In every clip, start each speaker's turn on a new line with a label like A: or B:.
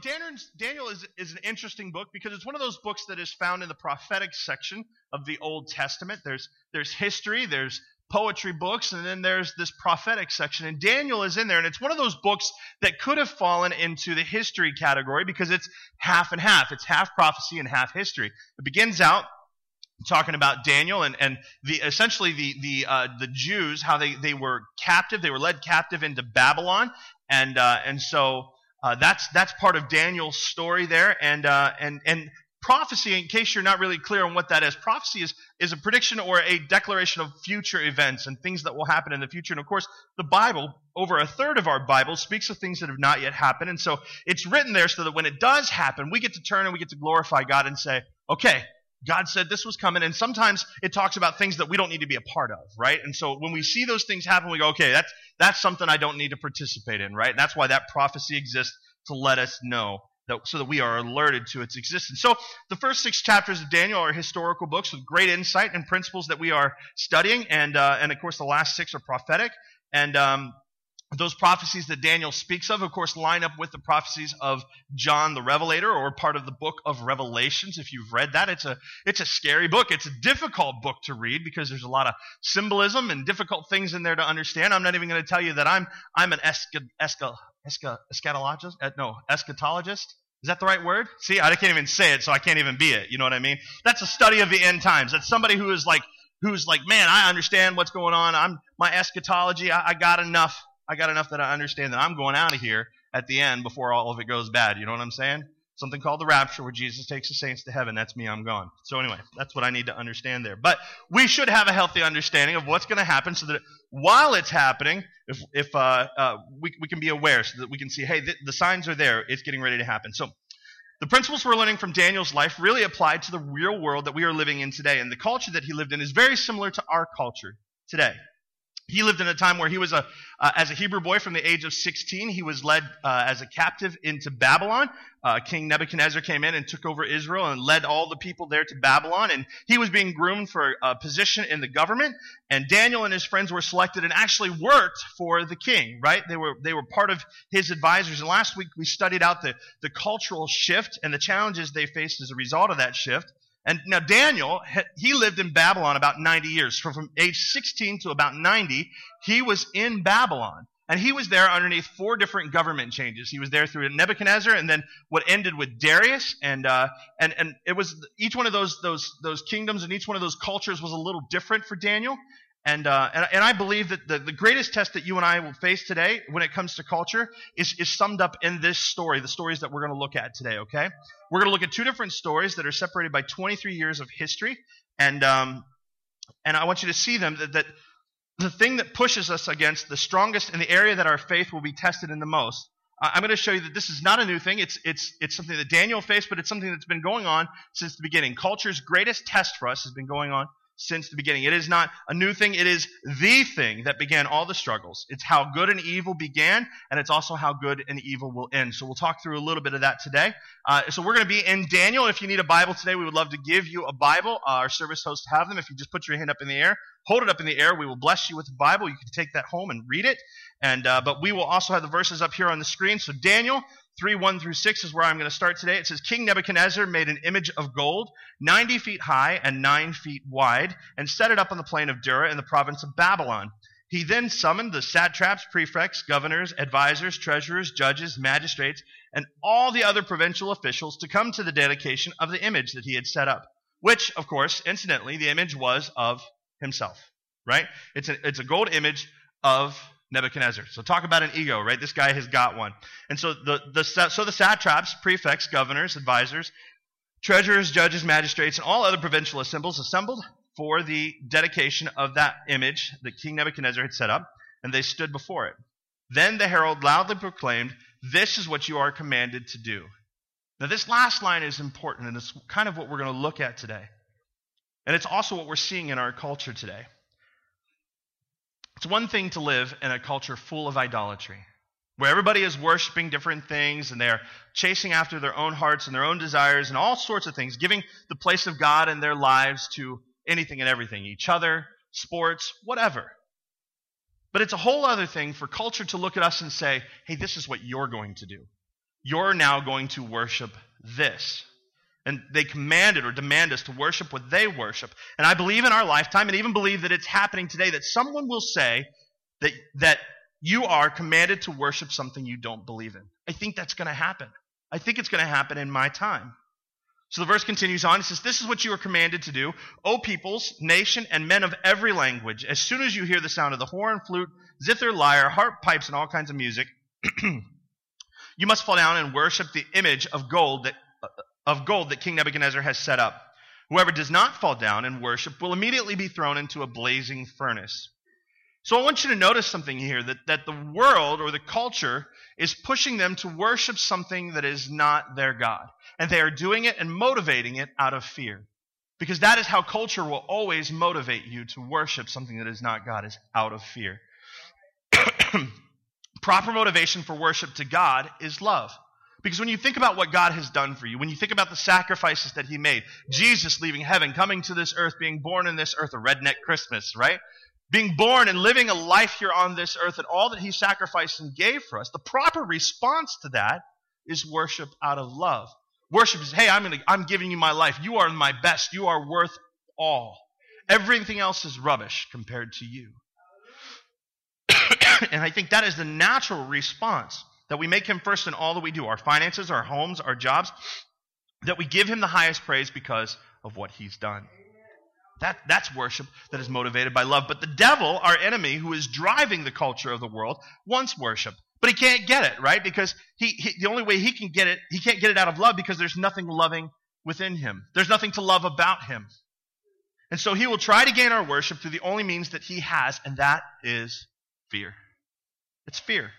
A: Daniel is, is an interesting book because it's one of those books that is found in the prophetic section of the Old Testament. There's there's history, there's poetry books, and then there's this prophetic section. And Daniel is in there, and it's one of those books that could have fallen into the history category because it's half and half. It's half prophecy and half history. It begins out talking about Daniel and, and the essentially the the uh, the Jews how they, they were captive they were led captive into Babylon and uh, and so uh, that's that's part of Daniel's story there. And uh, and and prophecy in case you're not really clear on what that is prophecy is is a prediction or a declaration of future events and things that will happen in the future. And of course the Bible over a third of our Bible speaks of things that have not yet happened. And so it's written there so that when it does happen we get to turn and we get to glorify God and say okay God said this was coming, and sometimes it talks about things that we don't need to be a part of, right? And so when we see those things happen, we go, okay, that's that's something I don't need to participate in, right? And that's why that prophecy exists to let us know that so that we are alerted to its existence. So the first six chapters of Daniel are historical books with great insight and principles that we are studying, and uh, and of course the last six are prophetic. And um, those prophecies that Daniel speaks of, of course, line up with the prophecies of John the Revelator, or part of the book of Revelations. If you've read that, it's a it's a scary book. It's a difficult book to read because there's a lot of symbolism and difficult things in there to understand. I'm not even going to tell you that I'm I'm an esca, esca, esca, eschatologist. Uh, no, eschatologist. Is that the right word? See, I can't even say it, so I can't even be it. You know what I mean? That's a study of the end times. That's somebody who is like who's like, man, I understand what's going on. I'm my eschatology. I, I got enough I got enough that I understand that I'm going out of here at the end before all of it goes bad. You know what I'm saying? Something called the rapture where Jesus takes the saints to heaven. That's me, I'm gone. So, anyway, that's what I need to understand there. But we should have a healthy understanding of what's going to happen so that while it's happening, if, if uh, uh, we, we can be aware so that we can see, hey, th- the signs are there, it's getting ready to happen. So, the principles we're learning from Daniel's life really apply to the real world that we are living in today. And the culture that he lived in is very similar to our culture today. He lived in a time where he was a, uh, as a Hebrew boy from the age of 16, he was led uh, as a captive into Babylon. Uh, King Nebuchadnezzar came in and took over Israel and led all the people there to Babylon. And he was being groomed for a position in the government. And Daniel and his friends were selected and actually worked for the king, right? They were, they were part of his advisors. And last week we studied out the, the cultural shift and the challenges they faced as a result of that shift. And now Daniel, he lived in Babylon about 90 years. From, from age 16 to about 90, he was in Babylon. And he was there underneath four different government changes. He was there through Nebuchadnezzar, and then what ended with Darius, and uh, and and it was each one of those those those kingdoms and each one of those cultures was a little different for Daniel. And, uh, and, and I believe that the, the greatest test that you and I will face today when it comes to culture is, is summed up in this story, the stories that we're going to look at today, okay? We're going to look at two different stories that are separated by 23 years of history. And, um, and I want you to see them that, that the thing that pushes us against the strongest in the area that our faith will be tested in the most I'm going to show you that this is not a new thing. It's, it's, it's something that Daniel faced, but it's something that's been going on since the beginning. Culture's greatest test for us has been going on since the beginning. It is not a new thing, it is the thing that began all the struggles. It's how good and evil began, and it's also how good and evil will end. So we'll talk through a little bit of that today. Uh, so we're going to be in Daniel. If you need a Bible today, we would love to give you a Bible. Uh, our service hosts have them. If you just put your hand up in the air, hold it up in the air, we will bless you with the Bible. You can take that home and read it. And uh, but we will also have the verses up here on the screen. So Daniel 3 1 through 6 is where I'm going to start today. It says King Nebuchadnezzar made an image of gold, 90 feet high and 9 feet wide, and set it up on the plain of Dura in the province of Babylon. He then summoned the satraps, prefects, governors, advisors, treasurers, judges, magistrates, and all the other provincial officials to come to the dedication of the image that he had set up, which, of course, incidentally, the image was of himself, right? It's a, it's a gold image of Nebuchadnezzar. So talk about an ego, right? This guy has got one. And so the, the so the satraps, prefects, governors, advisors, treasurers, judges, magistrates, and all other provincial assemblies assembled for the dedication of that image that King Nebuchadnezzar had set up. and they stood before it. Then the herald loudly proclaimed, This is what you are commanded to do. Now, this last line is important, and it's kind of what we're going to look at today. And it's also what we're seeing in our culture today. It's one thing to live in a culture full of idolatry, where everybody is worshiping different things and they're chasing after their own hearts and their own desires and all sorts of things, giving the place of God in their lives to anything and everything each other, sports, whatever. But it's a whole other thing for culture to look at us and say, hey, this is what you're going to do. You're now going to worship this. And they commanded or demand us to worship what they worship. And I believe in our lifetime, and even believe that it's happening today, that someone will say that, that you are commanded to worship something you don't believe in. I think that's going to happen. I think it's going to happen in my time. So the verse continues on. It says, This is what you are commanded to do, O peoples, nation, and men of every language. As soon as you hear the sound of the horn, flute, zither, lyre, harp, pipes, and all kinds of music, you must fall down and worship the image of gold that of gold that King Nebuchadnezzar has set up. Whoever does not fall down and worship will immediately be thrown into a blazing furnace. So I want you to notice something here that, that the world or the culture is pushing them to worship something that is not their God. And they are doing it and motivating it out of fear. Because that is how culture will always motivate you to worship something that is not God, is out of fear. Proper motivation for worship to God is love. Because when you think about what God has done for you, when you think about the sacrifices that He made, Jesus leaving heaven, coming to this earth, being born in this earth, a redneck Christmas, right? Being born and living a life here on this earth, and all that He sacrificed and gave for us, the proper response to that is worship out of love. Worship is, hey, I'm, gonna, I'm giving you my life. You are my best. You are worth all. Everything else is rubbish compared to you. and I think that is the natural response that we make him first in all that we do our finances, our homes, our jobs, that we give him the highest praise because of what he's done. That, that's worship that is motivated by love. But the devil, our enemy, who is driving the culture of the world, wants worship. But he can't get it, right? Because he, he, the only way he can get it, he can't get it out of love because there's nothing loving within him. There's nothing to love about him. And so he will try to gain our worship through the only means that he has, and that is fear. It's fear.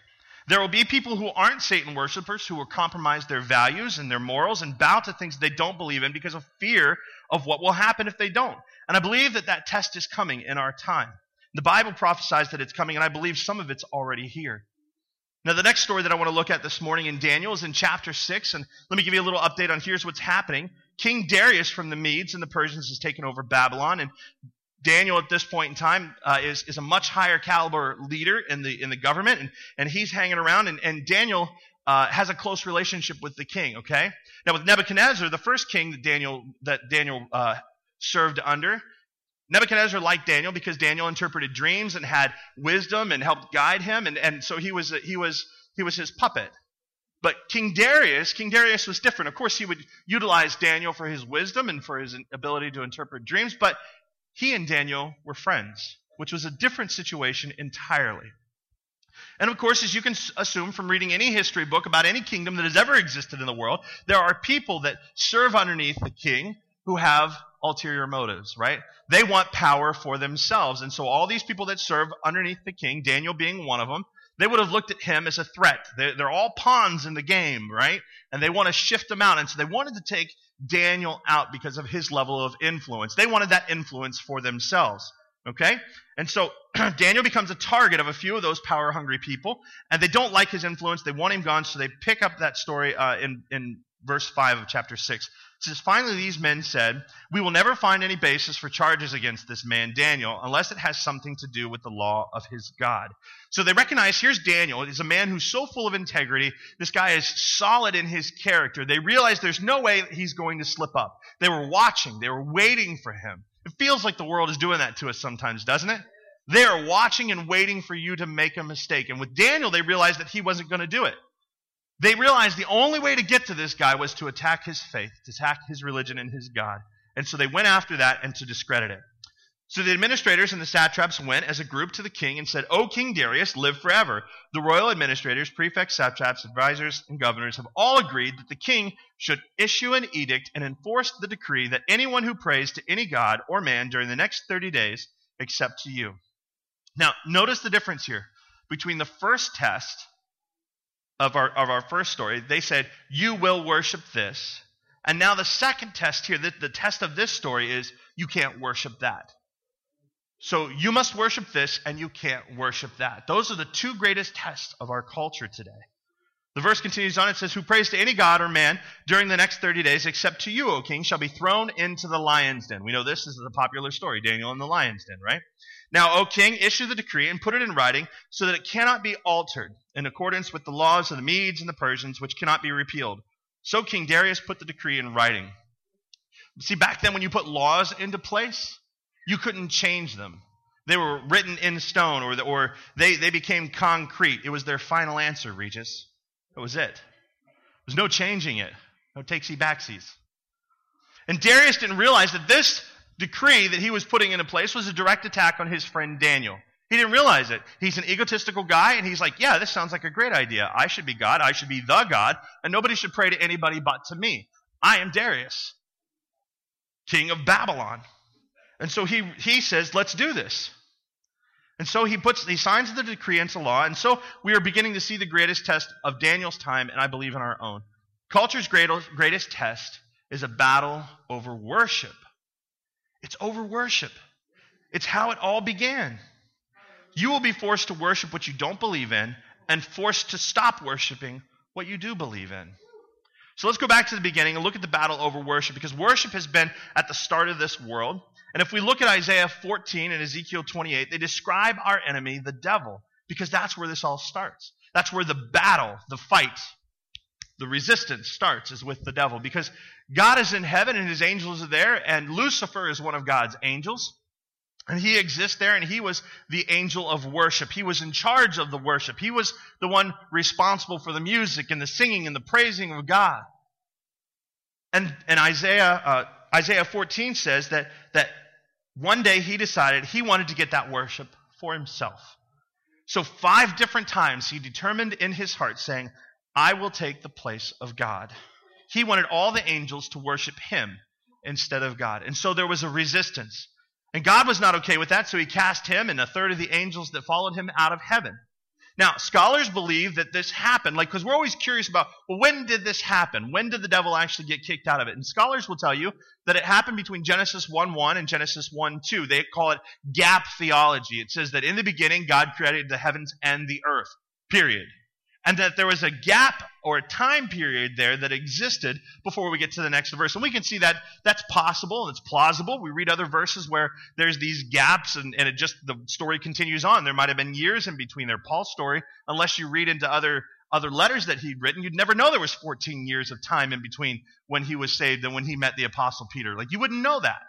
A: There will be people who aren't Satan worshippers who will compromise their values and their morals and bow to things they don't believe in because of fear of what will happen if they don't. And I believe that that test is coming in our time. The Bible prophesies that it's coming, and I believe some of it's already here. Now, the next story that I want to look at this morning in Daniel is in chapter 6, and let me give you a little update on here's what's happening. King Darius from the Medes and the Persians has taken over Babylon, and Daniel at this point in time uh, is, is a much higher caliber leader in the, in the government, and, and he's hanging around, and, and Daniel uh, has a close relationship with the king, okay? Now, with Nebuchadnezzar, the first king that Daniel, that Daniel uh, served under, Nebuchadnezzar liked Daniel because Daniel interpreted dreams and had wisdom and helped guide him, and, and so he was, he, was, he was his puppet. But King Darius, King Darius was different. Of course, he would utilize Daniel for his wisdom and for his ability to interpret dreams, but he and Daniel were friends, which was a different situation entirely. And of course, as you can assume from reading any history book about any kingdom that has ever existed in the world, there are people that serve underneath the king who have ulterior motives, right? They want power for themselves. And so all these people that serve underneath the king, Daniel being one of them, they would have looked at him as a threat. They're, they're all pawns in the game, right? And they want to shift them out. And so they wanted to take Daniel out because of his level of influence. They wanted that influence for themselves. Okay? And so Daniel becomes a target of a few of those power hungry people, and they don't like his influence. They want him gone, so they pick up that story uh, in, in verse 5 of chapter 6 says, Finally, these men said, We will never find any basis for charges against this man, Daniel, unless it has something to do with the law of his God. So they recognize here's Daniel. He's a man who's so full of integrity. This guy is solid in his character. They realize there's no way that he's going to slip up. They were watching, they were waiting for him. It feels like the world is doing that to us sometimes, doesn't it? They are watching and waiting for you to make a mistake. And with Daniel, they realized that he wasn't going to do it. They realized the only way to get to this guy was to attack his faith, to attack his religion and his God. And so they went after that and to discredit it. So the administrators and the satraps went as a group to the king and said, O King Darius, live forever. The royal administrators, prefects, satraps, advisors, and governors have all agreed that the king should issue an edict and enforce the decree that anyone who prays to any god or man during the next 30 days, except to you. Now, notice the difference here. between the first test of our, of our first story. They said, You will worship this. And now the second test here, the, the test of this story is, You can't worship that. So you must worship this and you can't worship that. Those are the two greatest tests of our culture today. The verse continues on. It says, Who prays to any god or man during the next 30 days, except to you, O king, shall be thrown into the lion's den. We know this this is a popular story, Daniel in the lion's den, right? Now, O king, issue the decree and put it in writing so that it cannot be altered in accordance with the laws of the Medes and the Persians, which cannot be repealed. So King Darius put the decree in writing. See, back then when you put laws into place, you couldn't change them. They were written in stone or, the, or they, they became concrete. It was their final answer, Regis. That was it. There's no changing it. No takesy backsies. And Darius didn't realize that this decree that he was putting into place was a direct attack on his friend Daniel. He didn't realize it. He's an egotistical guy, and he's like, Yeah, this sounds like a great idea. I should be God. I should be the God, and nobody should pray to anybody but to me. I am Darius, king of Babylon. And so he, he says, let's do this. And so he puts he signs the decree into law, and so we are beginning to see the greatest test of Daniel's time, and I believe in our own. Culture's greatest, test is a battle over worship. It's over worship. It's how it all began. You will be forced to worship what you don't believe in, and forced to stop worshiping what you do believe in. So let's go back to the beginning and look at the battle over worship, because worship has been at the start of this world. And if we look at Isaiah 14 and Ezekiel 28, they describe our enemy, the devil, because that's where this all starts. That's where the battle, the fight, the resistance starts, is with the devil. Because God is in heaven and his angels are there, and Lucifer is one of God's angels. And he exists there, and he was the angel of worship. He was in charge of the worship. He was the one responsible for the music and the singing and the praising of God. And, and Isaiah, uh, Isaiah 14 says that, that one day he decided he wanted to get that worship for himself. So, five different times he determined in his heart, saying, I will take the place of God. He wanted all the angels to worship him instead of God. And so there was a resistance. And God was not okay with that, so he cast him and a third of the angels that followed him out of heaven. Now, scholars believe that this happened, like, because we're always curious about, well, when did this happen? When did the devil actually get kicked out of it? And scholars will tell you that it happened between Genesis 1 1 and Genesis 1 2. They call it gap theology. It says that in the beginning, God created the heavens and the earth, period and that there was a gap or a time period there that existed before we get to the next verse. And we can see that that's possible and it's plausible. We read other verses where there's these gaps and, and it just the story continues on. There might have been years in between there. Paul's story, unless you read into other other letters that he'd written, you'd never know there was 14 years of time in between when he was saved and when he met the apostle Peter. Like you wouldn't know that.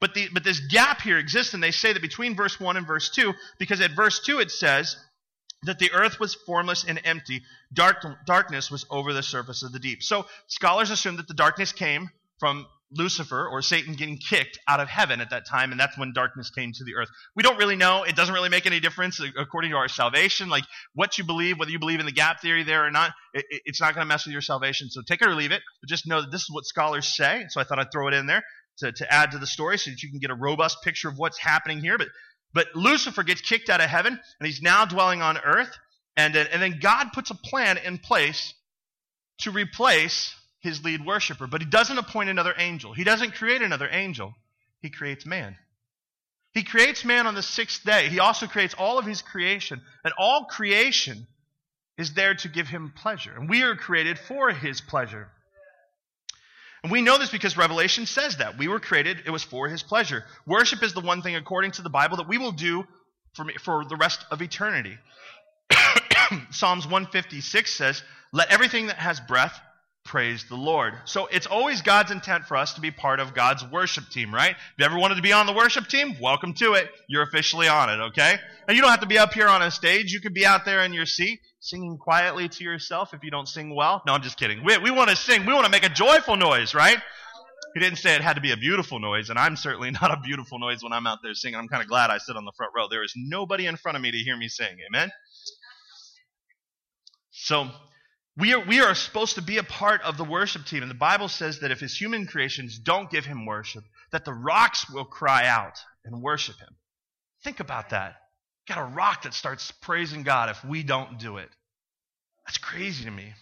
A: But the but this gap here exists, and they say that between verse 1 and verse 2, because at verse 2 it says, that the earth was formless and empty. Dark, darkness was over the surface of the deep. So scholars assume that the darkness came from Lucifer or Satan getting kicked out of heaven at that time, and that's when darkness came to the earth. We don't really know. It doesn't really make any difference uh, according to our salvation. Like what you believe, whether you believe in the gap theory there or not, it, it's not going to mess with your salvation. So take it or leave it. But just know that this is what scholars say. So I thought I'd throw it in there to, to add to the story so that you can get a robust picture of what's happening here. But but Lucifer gets kicked out of heaven, and he's now dwelling on earth. And, and then God puts a plan in place to replace his lead worshiper. But he doesn't appoint another angel, he doesn't create another angel. He creates man. He creates man on the sixth day. He also creates all of his creation. And all creation is there to give him pleasure. And we are created for his pleasure. And we know this because Revelation says that. We were created, it was for his pleasure. Worship is the one thing, according to the Bible, that we will do for, for the rest of eternity. Psalms 156 says, Let everything that has breath praise the Lord. So it's always God's intent for us to be part of God's worship team, right? If you ever wanted to be on the worship team, welcome to it. You're officially on it, okay? And you don't have to be up here on a stage. You could be out there in your seat singing quietly to yourself if you don't sing well. No, I'm just kidding. We, we want to sing. We want to make a joyful noise, right? He didn't say it had to be a beautiful noise, and I'm certainly not a beautiful noise when I'm out there singing. I'm kind of glad I sit on the front row. There is nobody in front of me to hear me sing. Amen? So, we are, we are supposed to be a part of the worship team. And the Bible says that if his human creations don't give him worship, that the rocks will cry out and worship him. Think about that. got a rock that starts praising God if we don't do it. That's crazy to me.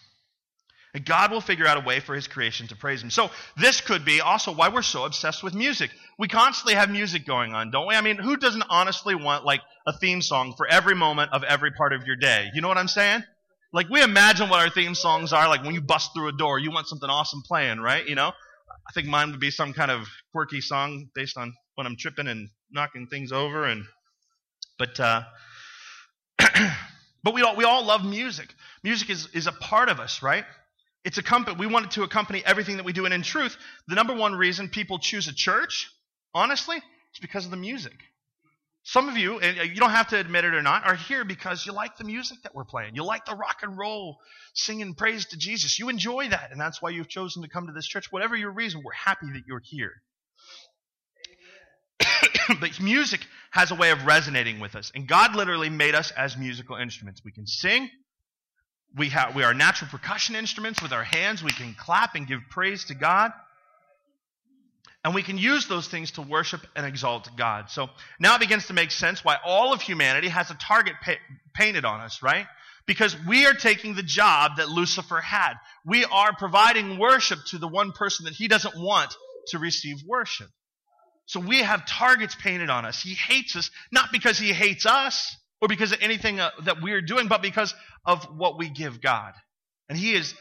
A: And God will figure out a way for his creation to praise him. So this could be also why we're so obsessed with music. We constantly have music going on, don't we? I mean, who doesn't honestly want like a theme song for every moment of every part of your day? You know what I'm saying? Like we imagine what our theme songs are like when you bust through a door, you want something awesome playing, right? You know? I think mine would be some kind of quirky song based on when I'm tripping and knocking things over and but uh but we all we all love music. Music is is a part of us, right? It's a company, we want it to accompany everything that we do. And in truth, the number one reason people choose a church, honestly, is because of the music. Some of you, and uh, you don't have to admit it or not, are here because you like the music that we're playing. You like the rock and roll, singing praise to Jesus. You enjoy that, and that's why you've chosen to come to this church. Whatever your reason, we're happy that you're here. but music has a way of resonating with us, and God literally made us as musical instruments. We can sing, we, have, we are natural percussion instruments with our hands. We can clap and give praise to God. And we can use those things to worship and exalt God. So now it begins to make sense why all of humanity has a target pa- painted on us, right? Because we are taking the job that Lucifer had. We are providing worship to the one person that he doesn't want to receive worship. So we have targets painted on us. He hates us, not because he hates us, or because of anything uh, that we're doing, but because of what we give God. And He is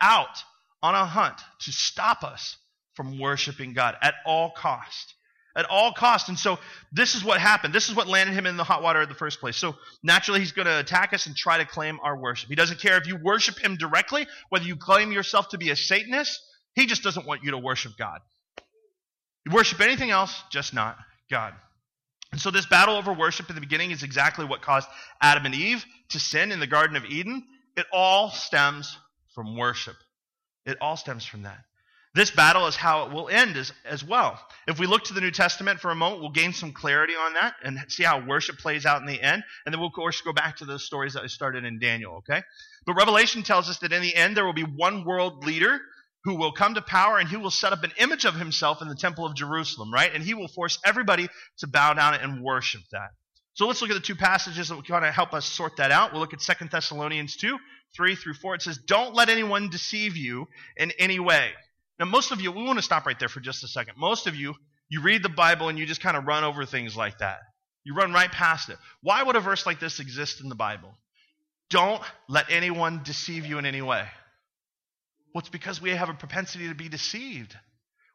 A: out on a hunt to stop us from worshiping God at all cost. At all cost. And so this is what happened. This is what landed him in the hot water in the first place. So naturally, he's going to attack us and try to claim our worship. He doesn't care if you worship him directly, whether you claim yourself to be a Satanist. He just doesn't want you to worship God. You worship anything else, just not God. And so, this battle over worship in the beginning is exactly what caused Adam and Eve to sin in the Garden of Eden. It all stems from worship. It all stems from that. This battle is how it will end as, as well. If we look to the New Testament for a moment, we'll gain some clarity on that and see how worship plays out in the end. And then we'll, of course, go back to those stories that I started in Daniel, okay? But Revelation tells us that in the end, there will be one world leader who will come to power and he will set up an image of himself in the temple of Jerusalem, right? And he will force everybody to bow down and worship that. So let's look at the two passages that will kind of help us sort that out. We'll look at 2 Thessalonians 2, 3 through 4. It says, Don't let anyone deceive you in any way. Now, most of you, we want to stop right there for just a second. Most of you, you read the Bible and you just kind of run over things like that. You run right past it. Why would a verse like this exist in the Bible? Don't let anyone deceive you in any way. Well, it's because we have a propensity to be deceived.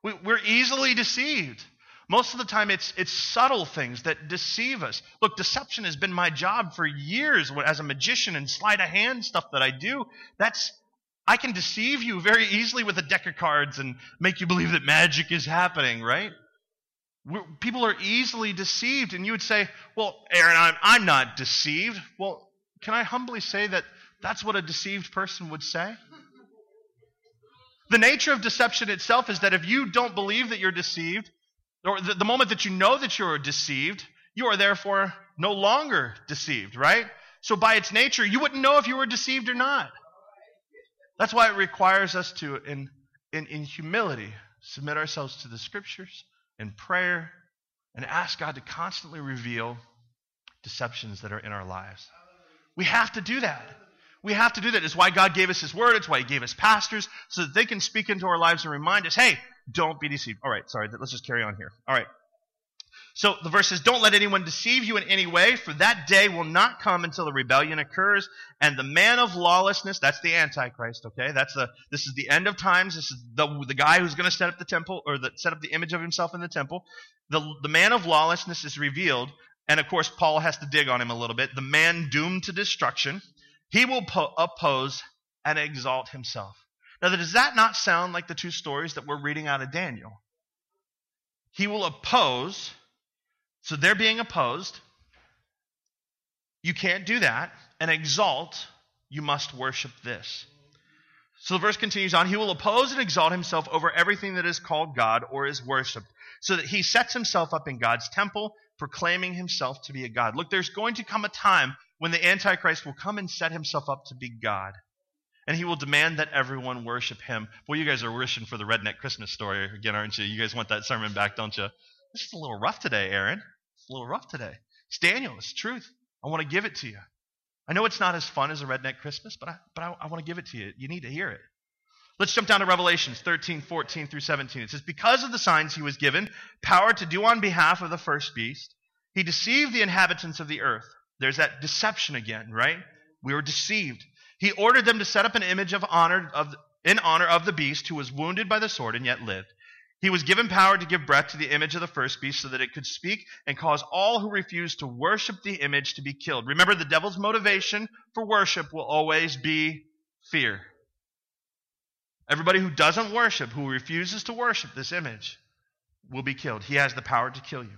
A: We, we're easily deceived. Most of the time, it's, it's subtle things that deceive us. Look, deception has been my job for years as a magician and sleight of hand stuff that I do. That's, I can deceive you very easily with a deck of cards and make you believe that magic is happening, right? We're, people are easily deceived, and you would say, Well, Aaron, I'm, I'm not deceived. Well, can I humbly say that that's what a deceived person would say? The nature of deception itself is that if you don't believe that you're deceived, or the, the moment that you know that you're deceived, you are therefore no longer deceived, right? So by its nature, you wouldn't know if you were deceived or not. That's why it requires us to, in, in, in humility, submit ourselves to the scriptures in prayer and ask God to constantly reveal deceptions that are in our lives. We have to do that. We have to do that. It's why God gave us His Word. It's why He gave us pastors so that they can speak into our lives and remind us, hey, don't be deceived. All right, sorry, let's just carry on here. All right. So the verse says, Don't let anyone deceive you in any way, for that day will not come until the rebellion occurs, and the man of lawlessness, that's the Antichrist, okay? That's the this is the end of times. This is the the guy who's going to set up the temple or the, set up the image of himself in the temple. The the man of lawlessness is revealed, and of course Paul has to dig on him a little bit. The man doomed to destruction. He will po- oppose and exalt himself. Now, does that not sound like the two stories that we're reading out of Daniel? He will oppose, so they're being opposed. You can't do that. And exalt, you must worship this. So the verse continues on. He will oppose and exalt himself over everything that is called God or is worshiped, so that he sets himself up in God's temple, proclaiming himself to be a God. Look, there's going to come a time when the Antichrist will come and set himself up to be God. And he will demand that everyone worship him. Well, you guys are wishing for the redneck Christmas story again, aren't you? You guys want that sermon back, don't you? This is a little rough today, Aaron. It's a little rough today. It's Daniel. It's truth. I want to give it to you. I know it's not as fun as a redneck Christmas, but I, but I, I want to give it to you. You need to hear it. Let's jump down to Revelations 13, 14 through 17. It says, Because of the signs he was given, power to do on behalf of the first beast, he deceived the inhabitants of the earth. There's that deception again, right? We were deceived. He ordered them to set up an image of honor of, in honor of the beast who was wounded by the sword and yet lived. He was given power to give breath to the image of the first beast so that it could speak and cause all who refuse to worship the image to be killed. Remember, the devil's motivation for worship will always be fear. Everybody who doesn't worship, who refuses to worship this image, will be killed. He has the power to kill you.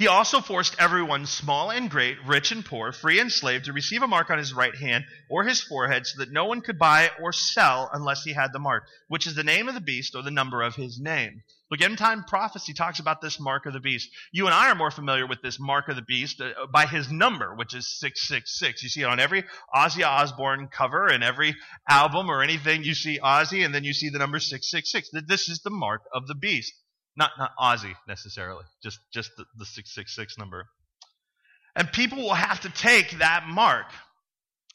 A: He also forced everyone, small and great, rich and poor, free and slave, to receive a mark on his right hand or his forehead so that no one could buy or sell unless he had the mark, which is the name of the beast or the number of his name. Look, end time prophecy talks about this mark of the beast. You and I are more familiar with this mark of the beast uh, by his number, which is 666. You see it on every Ozzy Osbourne cover and every album or anything. You see Ozzy and then you see the number 666. This is the mark of the beast. Not not Ozzy necessarily, just just the, the 666 number. And people will have to take that mark.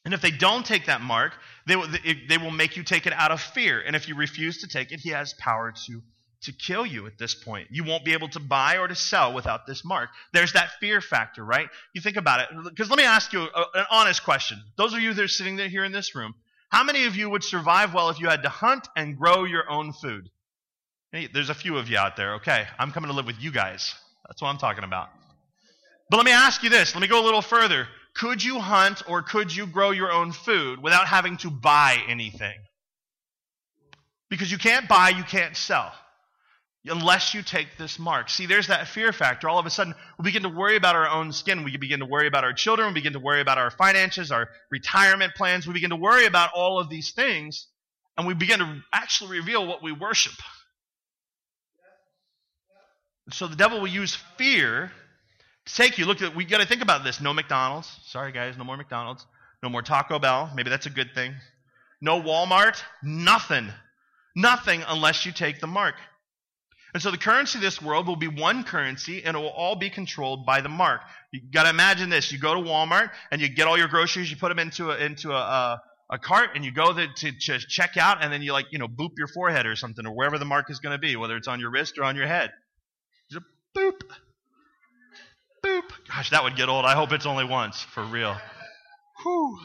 A: And if they don't take that mark, they will, they will make you take it out of fear. And if you refuse to take it, he has power to, to kill you at this point. You won't be able to buy or to sell without this mark. There's that fear factor, right? You think about it. Because let me ask you an honest question. Those of you that are sitting there here in this room, how many of you would survive well if you had to hunt and grow your own food? Hey, there's a few of you out there. Okay, I'm coming to live with you guys. That's what I'm talking about. But let me ask you this. Let me go a little further. Could you hunt or could you grow your own food without having to buy anything? Because you can't buy, you can't sell unless you take this mark. See, there's that fear factor. All of a sudden, we begin to worry about our own skin. We begin to worry about our children. We begin to worry about our finances, our retirement plans. We begin to worry about all of these things, and we begin to actually reveal what we worship. So the devil will use fear to take you. Look, we got to think about this. No McDonald's. Sorry, guys, no more McDonald's. No more Taco Bell. Maybe that's a good thing. No Walmart. Nothing. Nothing unless you take the mark. And so the currency of this world will be one currency and it will all be controlled by the mark. You got to imagine this. You go to Walmart and you get all your groceries, you put them into a, into a, a, a cart and you go to, to check out and then you like, you know, boop your forehead or something or wherever the mark is going to be, whether it's on your wrist or on your head. Boop. Boop. Gosh, that would get old. I hope it's only once, for real. Whew.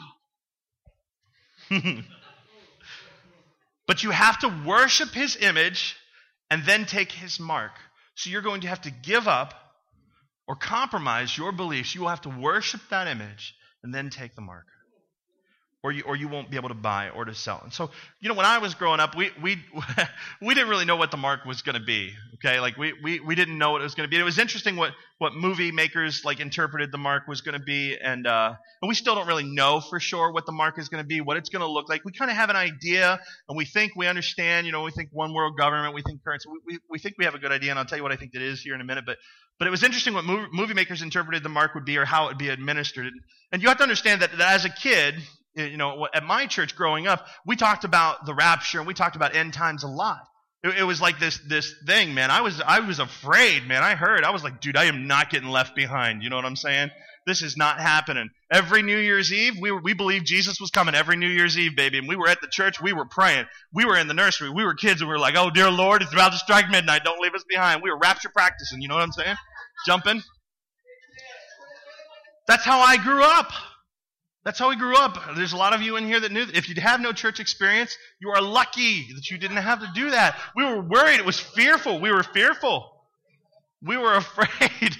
A: but you have to worship his image and then take his mark. So you're going to have to give up or compromise your beliefs. You will have to worship that image and then take the mark or you, or you won't be able to buy or to sell. And so, you know, when I was growing up, we, we, we didn't really know what the mark was going to be. Okay. Like we, we, we didn't know what it was going to be. It was interesting what, what movie makers like interpreted the mark was going to be. And, uh, and we still don't really know for sure what the mark is going to be, what it's going to look like. We kind of have an idea and we think we understand, you know, we think one world government, we think currency, we, we, we think we have a good idea. And I'll tell you what I think that is here in a minute. But, but it was interesting what movie, movie makers interpreted the mark would be or how it would be administered. And you have to understand that, that as a kid, you know, at my church growing up, we talked about the rapture and we talked about end times a lot. It, it, was like this this thing, man. I was I was afraid, man. I heard. I was like, dude, I am not getting left behind. You know what I'm saying? This is not happening. Every New Year's Eve, we were, we believed Jesus was coming every New Year's Eve, baby. And we were at the church, we were praying. We were in the nursery, we were kids, and we were like, oh dear Lord, it's about to strike midnight. Don't leave us behind. We were rapture practicing. You know what I'm saying? Jumping. That's how I grew up. That's how we grew up. There's a lot of you in here that knew that if you have no church experience, you are lucky that you didn't have to do that. We were worried. It was fearful. We were fearful. We were afraid.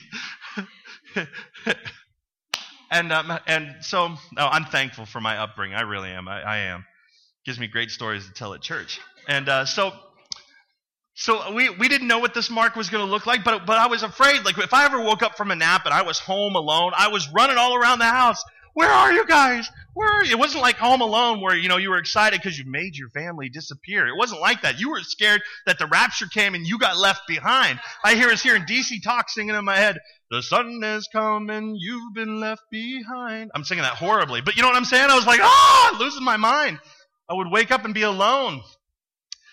A: and um, and so no, I'm thankful for my upbringing. I really am. I, I am. Gives me great stories to tell at church. And uh, so so we, we didn't know what this mark was going to look like, but, but I was afraid. Like if I ever woke up from a nap and I was home alone, I was running all around the house where are you guys? Where? It wasn't like Home Alone where, you know, you were excited because you made your family disappear. It wasn't like that. You were scared that the rapture came and you got left behind. I hear us here in DC Talk singing in my head, the sun has come and you've been left behind. I'm singing that horribly, but you know what I'm saying? I was like, ah, losing my mind. I would wake up and be alone.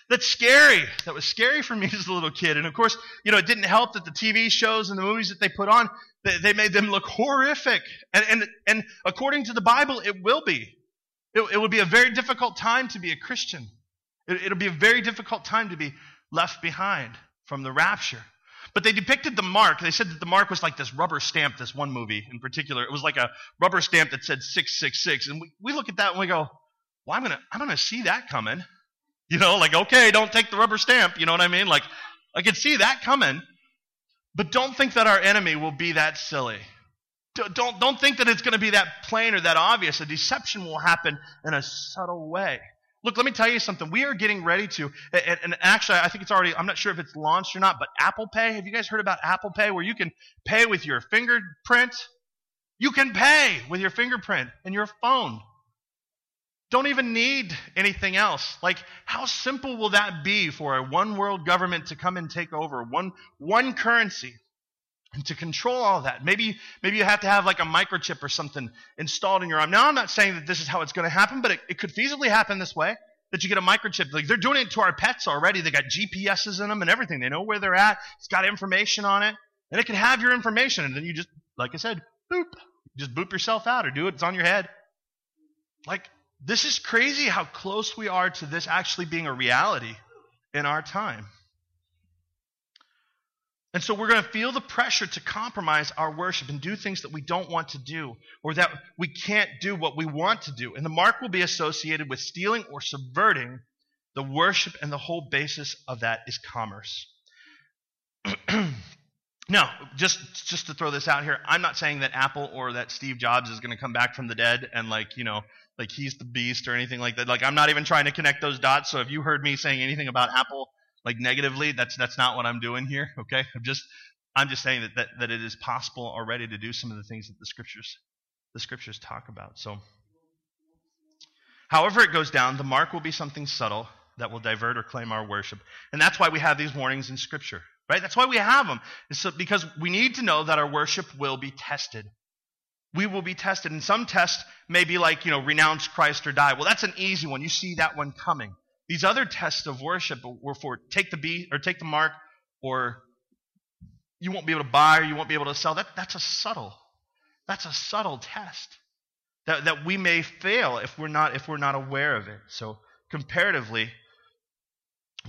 A: That's scary. That was scary for me as a little kid. And of course, you know, it didn't help that the TV shows and the movies that they put on, they, made them look horrific. And, and, and according to the Bible, it will be. It, it will be a very difficult time to be a Christian. It, it'll be a very difficult time to be left behind from the rapture. But they depicted the mark. They said that the mark was like this rubber stamp, this one movie in particular. It was like a rubber stamp that said 666. And we, we look at that and we go, well, I'm going to I'm gonna see that coming. You know, like, okay, don't take the rubber stamp. You know what I mean? Like, I can see that coming. But don't think that our enemy will be that silly. Don't, don't think that it's going to be that plain or that obvious. A deception will happen in a subtle way. Look, let me tell you something. We are getting ready to, and, and, actually, I think it's already, I'm not sure if it's launched or not, but Apple Pay, have you guys heard about Apple Pay where you can pay with your fingerprint? You can pay with your fingerprint and your phone. Don't even need anything else. Like, how simple will that be for a one world government to come and take over one, one currency and to control all that? Maybe, maybe you have to have like a microchip or something installed in your arm. Now, I'm not saying that this is how it's going to happen, but it, it could feasibly happen this way that you get a microchip. Like, they're doing it to our pets already. They got GPSs in them and everything. They know where they're at. It's got information on it. And it can have your information. And then you just, like I said, boop. Just boop yourself out or do it. It's on your head. Like, this is crazy how close we are to this actually being a reality in our time. And so we're going to feel the pressure to compromise our worship and do things that we don't want to do or that we can't do what we want to do. And the mark will be associated with stealing or subverting the worship, and the whole basis of that is commerce. now, just just to throw this out here, I'm not saying that Apple or that Steve Jobs is going to come back from the dead and like, you know, like he's the beast or anything like that. Like I'm not even trying to connect those dots. So if you heard me saying anything about Apple like negatively, that's that's not what I'm doing here. Okay, I'm just I'm just saying that that, that it is possible already to do some of the things that the scriptures the scriptures talk about. So however it goes down, the mark will be something subtle that will divert or claim our worship, and that's why we have these warnings in scripture. Right? That's why we have them. So, because we need to know that our worship will be tested we will be tested. And some tests may be like, you know, renounce Christ or die. Well, that's an easy one. You see that one coming. These other tests of worship were for take the beat or take the mark or you won't be able to buy or you won't be able to sell. That, that's a subtle, that's a subtle test that, that we may fail if we're not if we're not aware of it. So comparatively,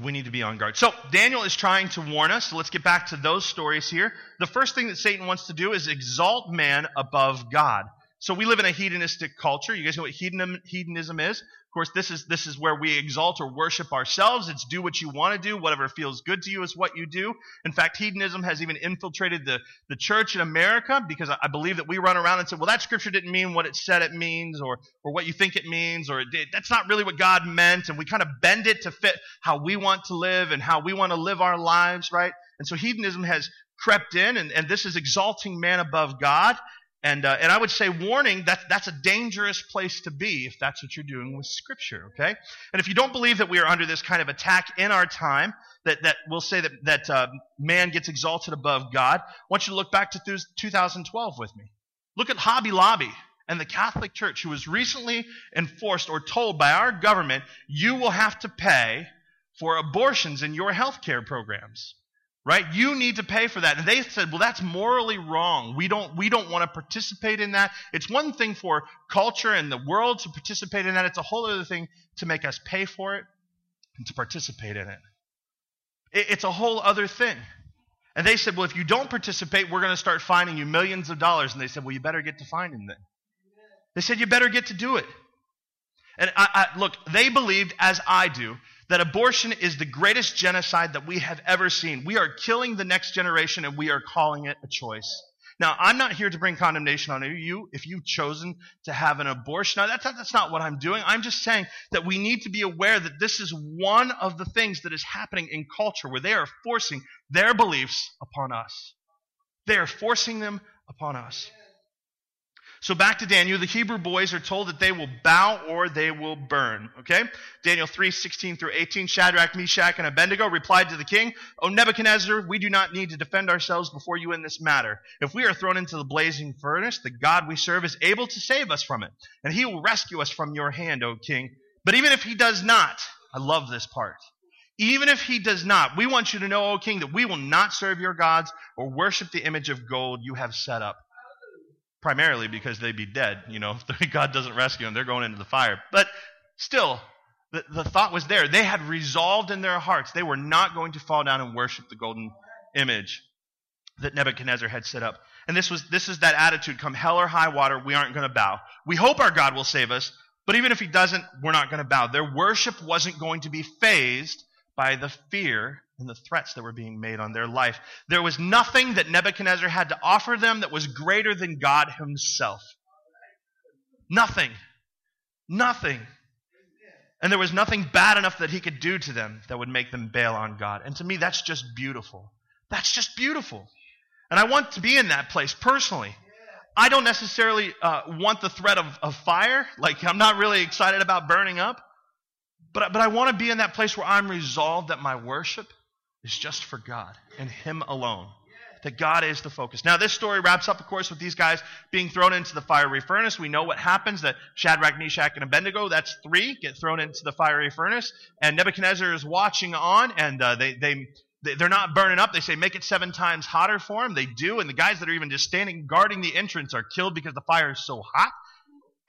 A: we need to be on guard. So, Daniel is trying to warn us. So, let's get back to those stories here. The first thing that Satan wants to do is exalt man above God. So, we live in a hedonistic culture. You guys know what hedonism is? Of course, this is this is where we exalt or worship ourselves. It's do what you want to do, whatever feels good to you is what you do. In fact, hedonism has even infiltrated the, the church in America because I believe that we run around and say, well, that scripture didn't mean what it said it means, or or what you think it means, or it did. That's not really what God meant, and we kind of bend it to fit how we want to live and how we want to live our lives, right? And so hedonism has crept in, and, and this is exalting man above God. And, uh, and I would say, warning, that, that's a dangerous place to be if that's what you're doing with Scripture, okay? And if you don't believe that we are under this kind of attack in our time, that, that we'll say that, that uh, man gets exalted above God, I want you to look back to 2012 with me. Look at Hobby Lobby and the Catholic Church, who was recently enforced or told by our government, you will have to pay for abortions in your health care programs right? You need to pay for that. And they said well that's morally wrong. We don't we don't want to participate in that. It's one thing for culture and the world to participate in that. It's a whole other thing to make us pay for it and to participate in it, it it's a whole other thing. And they said well if you don't participate we're going to start fining you millions of dollars. And they said well you better get to fining them they said you better get to do it. And I, I, look they believed as i do that abortion is the greatest genocide that we have ever seen. We are killing the next generation and we are calling it a choice. Now, I'm not here to bring condemnation on you if you've chosen to have an abortion. Now, that's, that's not what I'm doing. I'm just saying that we need to be aware that this is one of the things that is happening in culture where they are forcing their beliefs upon us. They are forcing them upon us. So back to Daniel, the Hebrew boys are told that they will bow or they will burn. Okay? Daniel 3, 16 through 18. Shadrach, Meshach, and Abednego replied to the king, O Nebuchadnezzar, we do not need to defend ourselves before you in this matter. If we are thrown into the blazing furnace, the God we serve is able to save us from it, and he will rescue us from your hand, O king. But even if he does not, I love this part. Even if he does not, we want you to know, O king, that we will not serve your gods or worship the image of gold you have set up. Primarily because they'd be dead. You know, if God doesn't rescue them, they're going into the fire. But still, the, the thought was there. They had resolved in their hearts they were not going to fall down and worship the golden image that Nebuchadnezzar had set up. And this was this is that attitude come hell or high water, we aren't going to bow. We hope our God will save us, but even if he doesn't, we're not going to bow. Their worship wasn't going to be fazed by the fear and the threats that were being made on their life. There was nothing that Nebuchadnezzar had to offer them that was greater than God himself. Nothing. Nothing. And there was nothing bad enough that he could do to them that would make them bail on God. And to me, that's just beautiful. That's just beautiful. And I want to be in that place personally. I don't necessarily uh, want the threat of, of fire. Like, I'm not really excited about burning up. But, but I want to be in that place where I'm resolved that my worship is just for God and Him alone. That God is the focus. Now, this story wraps up, of course, with these guys being thrown into the fiery furnace. We know what happens that Shadrach, Meshach, and Abednego, that's three, get thrown into the fiery furnace. And Nebuchadnezzar is watching on, and uh, they, they, they're not burning up. They say, make it seven times hotter for him. They do, and the guys that are even just standing guarding the entrance are killed because the fire is so hot.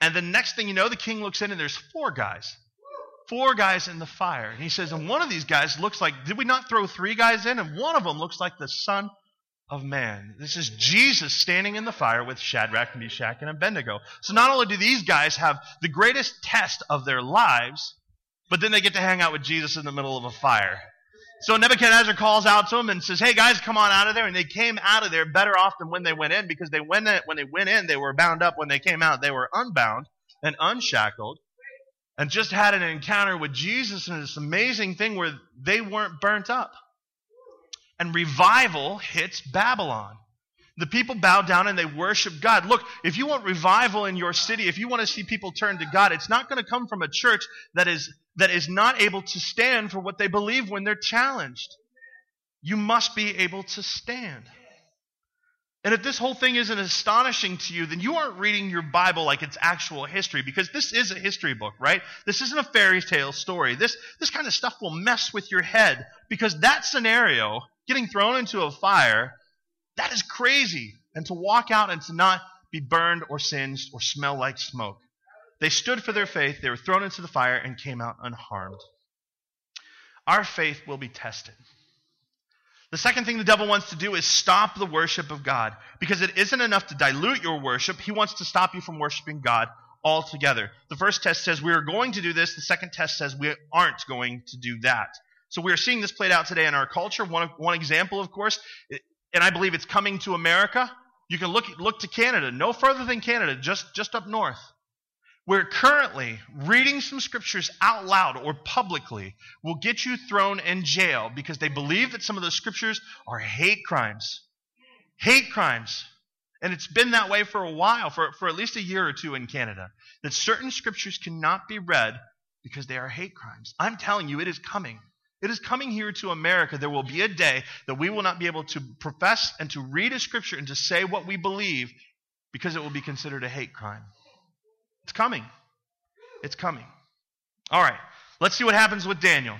A: And the next thing you know, the king looks in, and there's four guys. Four guys in the fire. And he says, and one of these guys looks like, did we not throw three guys in? And one of them looks like the son of man. This is Jesus standing in the fire with Shadrach, Meshach, and Abednego. So not only do these guys have the greatest test of their lives, but then they get to hang out with Jesus in the middle of a fire. So Nebuchadnezzar calls out to them and says, Hey guys, come on out of there. And they came out of there better off than when they went in because they went in, when they went in, they were bound up. When they came out, they were unbound and unshackled and just had an encounter with Jesus and this amazing thing where they weren't burnt up. And revival hits Babylon. The people bow down and they worship God. Look, if you want revival in your city, if you want to see people turn to God, it's not going to come from a church that is, that is not able to stand for what they believe when they're challenged. You must be able to stand. And if this whole thing isn't astonishing to you, then you aren't reading your Bible like it's actual history because this is a history book, right? This isn't a fairy tale story. This, this kind of stuff will mess with your head because that scenario, getting thrown into a fire, that is crazy. And to walk out and to not be burned or singed or smell like smoke. They stood for their faith, they were thrown into the fire, and came out unharmed. Our faith will be tested. The second thing the devil wants to do is stop the worship of God because it isn't enough to dilute your worship. He wants to stop you from worshiping God altogether. The first test says we are going to do this. The second test says we aren't going to do that. So we are seeing this played out today in our culture. One, one example, of course, and I believe it's coming to America. You can look look to Canada, no further than Canada, just just up north. Where currently reading some scriptures out loud or publicly will get you thrown in jail because they believe that some of those scriptures are hate crimes. Hate crimes. And it's been that way for a while, for, for at least a year or two in Canada, that certain scriptures cannot be read because they are hate crimes. I'm telling you, it is coming. It is coming here to America. There will be a day that we will not be able to profess and to read a scripture and to say what we believe because it will be considered a hate crime. It's coming. It's coming. All right, let's see what happens with Daniel.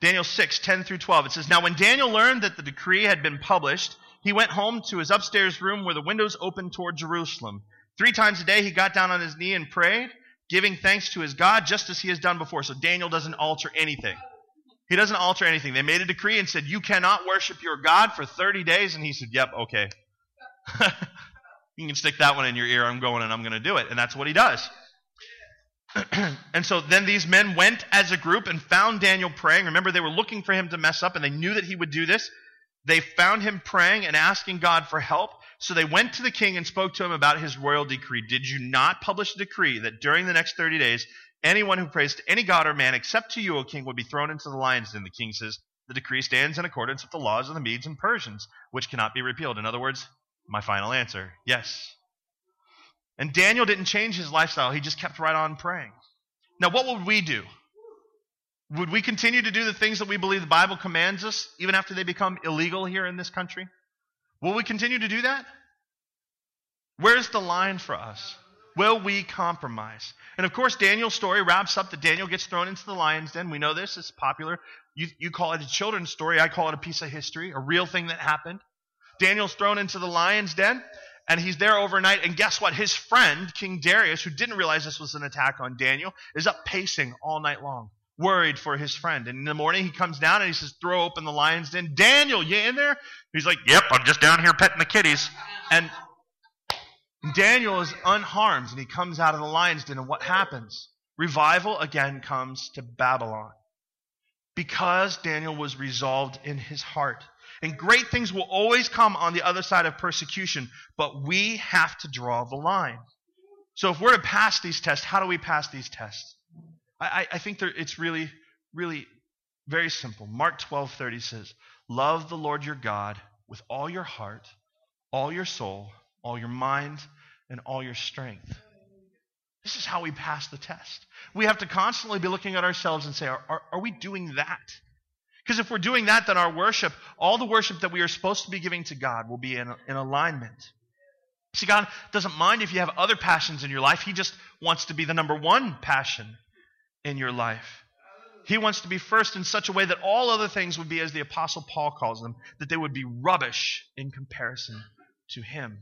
A: Daniel 6, 10 through 12. It says, Now when Daniel learned that the decree had been published, he went home to his upstairs room where the windows opened toward Jerusalem. Three times a day he got down on his knee and prayed giving thanks to his God just as he has done before. So Daniel doesn't alter anything. He doesn't alter anything. They made a decree and said, You cannot worship your God for 30 days. And he said, Yep, okay. you can stick that one in your ear. I'm going and I'm going to do it. And that's what he does. and so then these men went as a group and found Daniel praying. Remember, they were looking for him to mess up and they knew that he would do this. They found him praying and asking God for help. So they went to the king and spoke to him about his royal decree. Did you not publish a decree that during the next 30 days, anyone who prays to any god or man except to you, O king, would be thrown into the lions? And the king says, The decree stands in accordance with the laws of the Medes and Persians, which cannot be repealed. In other words, my final answer yes. And Daniel didn't change his lifestyle, he just kept right on praying. Now, what would we do? Would we continue to do the things that we believe the Bible commands us, even after they become illegal here in this country? Will we continue to do that? Where's the line for us? Will we compromise? And of course, Daniel's story wraps up that Daniel gets thrown into the lion's den. We know this, it's popular. You, you call it a children's story, I call it a piece of history, a real thing that happened. Daniel's thrown into the lion's den, and he's there overnight. And guess what? His friend, King Darius, who didn't realize this was an attack on Daniel, is up pacing all night long, worried for his friend. And in the morning, he comes down and he says, Throw open the lion's den. Daniel, you in there? He's like, Yep, I'm just down here petting the kitties. And Daniel is unharmed and he comes out of the lion's den. And what happens? Revival again comes to Babylon because Daniel was resolved in his heart. And great things will always come on the other side of persecution, but we have to draw the line. So if we're to pass these tests, how do we pass these tests? I, I think it's really, really very simple. Mark 12:30 says, "Love the Lord your God with all your heart, all your soul, all your mind, and all your strength." This is how we pass the test. We have to constantly be looking at ourselves and say, are, are, are we doing that? Because if we're doing that, then our worship, all the worship that we are supposed to be giving to God, will be in, in alignment. See, God doesn't mind if you have other passions in your life. He just wants to be the number one passion in your life. He wants to be first in such a way that all other things would be, as the Apostle Paul calls them, that they would be rubbish in comparison to Him.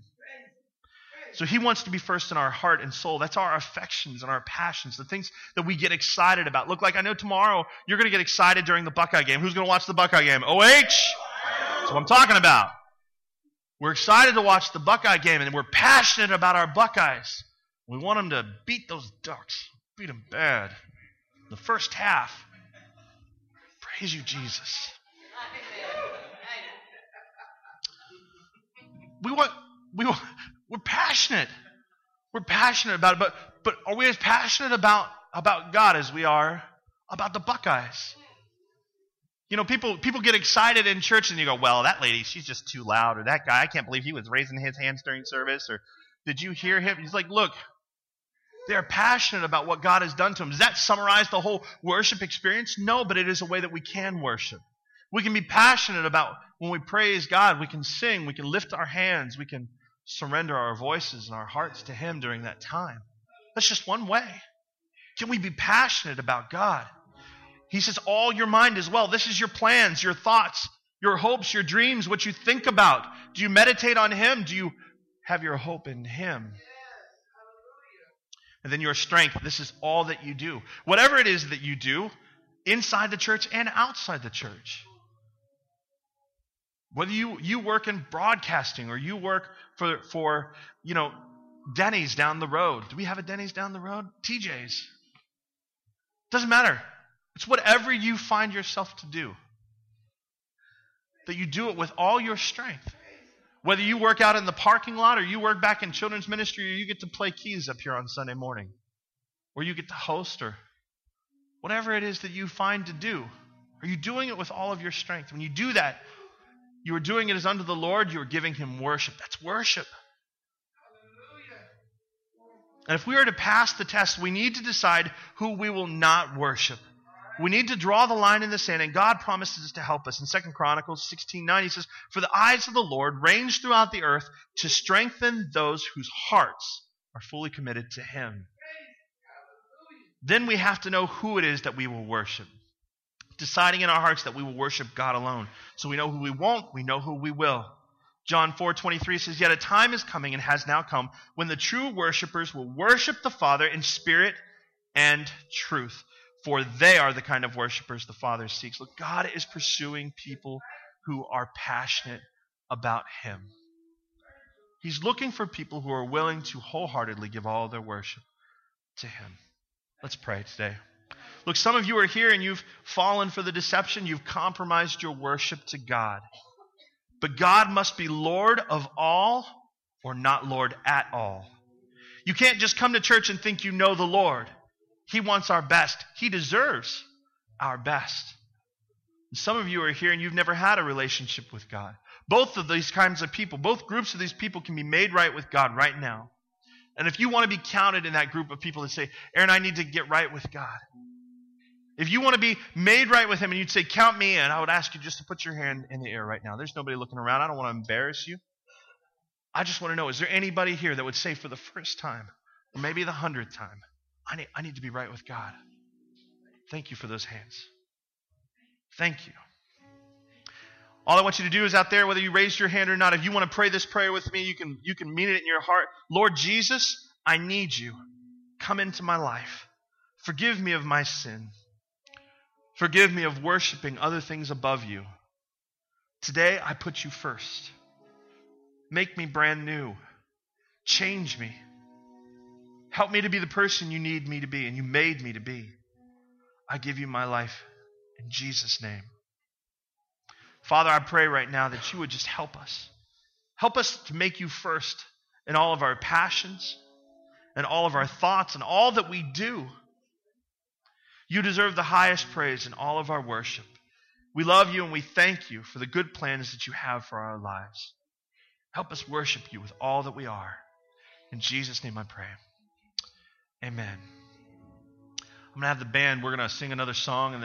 A: So he wants to be first in our heart and soul. That's our affections and our passions, the things that we get excited about. Look, like I know tomorrow you're going to get excited during the Buckeye game. Who's going to watch the Buckeye game? OH! That's what I'm talking about. We're excited to watch the Buckeye game and we're passionate about our Buckeyes. We want them to beat those Ducks, beat them bad. The first half. Praise you, Jesus. We want, we want, we're passionate. We're passionate about it, but, but are we as passionate about, about God as we are about the Buckeyes? You know, people people get excited in church and you go, well, that lady, she's just too loud, or that guy, I can't believe he was raising his hands during service, or did you hear him? He's like, look, they're passionate about what God has done to them. Does that summarize the whole worship experience? No, but it is a way that we can worship. We can be passionate about when we praise God, we can sing, we can lift our hands, we can surrender our voices and our hearts to Him during that time. That's just one way. Can we be passionate about God? He says, All your mind as well. This is your plans, your thoughts, your hopes, your dreams, what you think about. Do you meditate on Him? Do you have your hope in Him? And then your strength. This is all that you do. Whatever it is that you do, inside the church and outside the church. Whether you, you work in broadcasting or you work for, for, you know, Denny's down the road. Do we have a Denny's down the road? TJ's. Doesn't matter. It's whatever you find yourself to do. That you do it with all your strength. Whether you work out in the parking lot or you work back in children's ministry or you get to play keys up here on Sunday morning or you get to host or whatever it is that you find to do. Are you doing it with all of your strength? When you do that, you are doing it as unto the Lord, you are giving him worship. That's worship. Hallelujah. And if we are to pass the test, we need to decide who we will not worship. We need to draw the line in the sand, and God promises to help us. In 2 Chronicles 16:9, he says, For the eyes of the Lord range throughout the earth to strengthen those whose hearts are fully committed to him. Then we have to know who it is that we will worship deciding in our hearts that we will worship God alone. So we know who we won't, we know who we will. John 4:23 says, "Yet a time is coming and has now come when the true worshipers will worship the Father in spirit and truth, for they are the kind of worshipers the Father seeks." Look, God is pursuing people who are passionate about him. He's looking for people who are willing to wholeheartedly give all their worship to him. Let's pray today. Look, some of you are here and you've fallen for the deception. You've compromised your worship to God. But God must be Lord of all or not Lord at all. You can't just come to church and think you know the Lord. He wants our best, He deserves our best. And some of you are here and you've never had a relationship with God. Both of these kinds of people, both groups of these people can be made right with God right now. And if you want to be counted in that group of people that say, Aaron, I need to get right with God, if you want to be made right with Him and you'd say, Count me in, I would ask you just to put your hand in the air right now. There's nobody looking around. I don't want to embarrass you. I just want to know is there anybody here that would say for the first time, or maybe the hundredth time, I need, I need to be right with God. Thank you for those hands. Thank you. All I want you to do is out there, whether you raised your hand or not, if you want to pray this prayer with me, you can, you can mean it in your heart. Lord Jesus, I need you. Come into my life. Forgive me of my sin. Forgive me of worshiping other things above you. Today, I put you first. Make me brand new. Change me. Help me to be the person you need me to be and you made me to be. I give you my life in Jesus' name. Father, I pray right now that you would just help us. Help us to make you first in all of our passions and all of our thoughts and all that we do. You deserve the highest praise in all of our worship. We love you and we thank you for the good plans that you have for our lives. Help us worship you with all that we are. In Jesus' name I pray. Amen. I'm going to have the band, we're going to sing another song.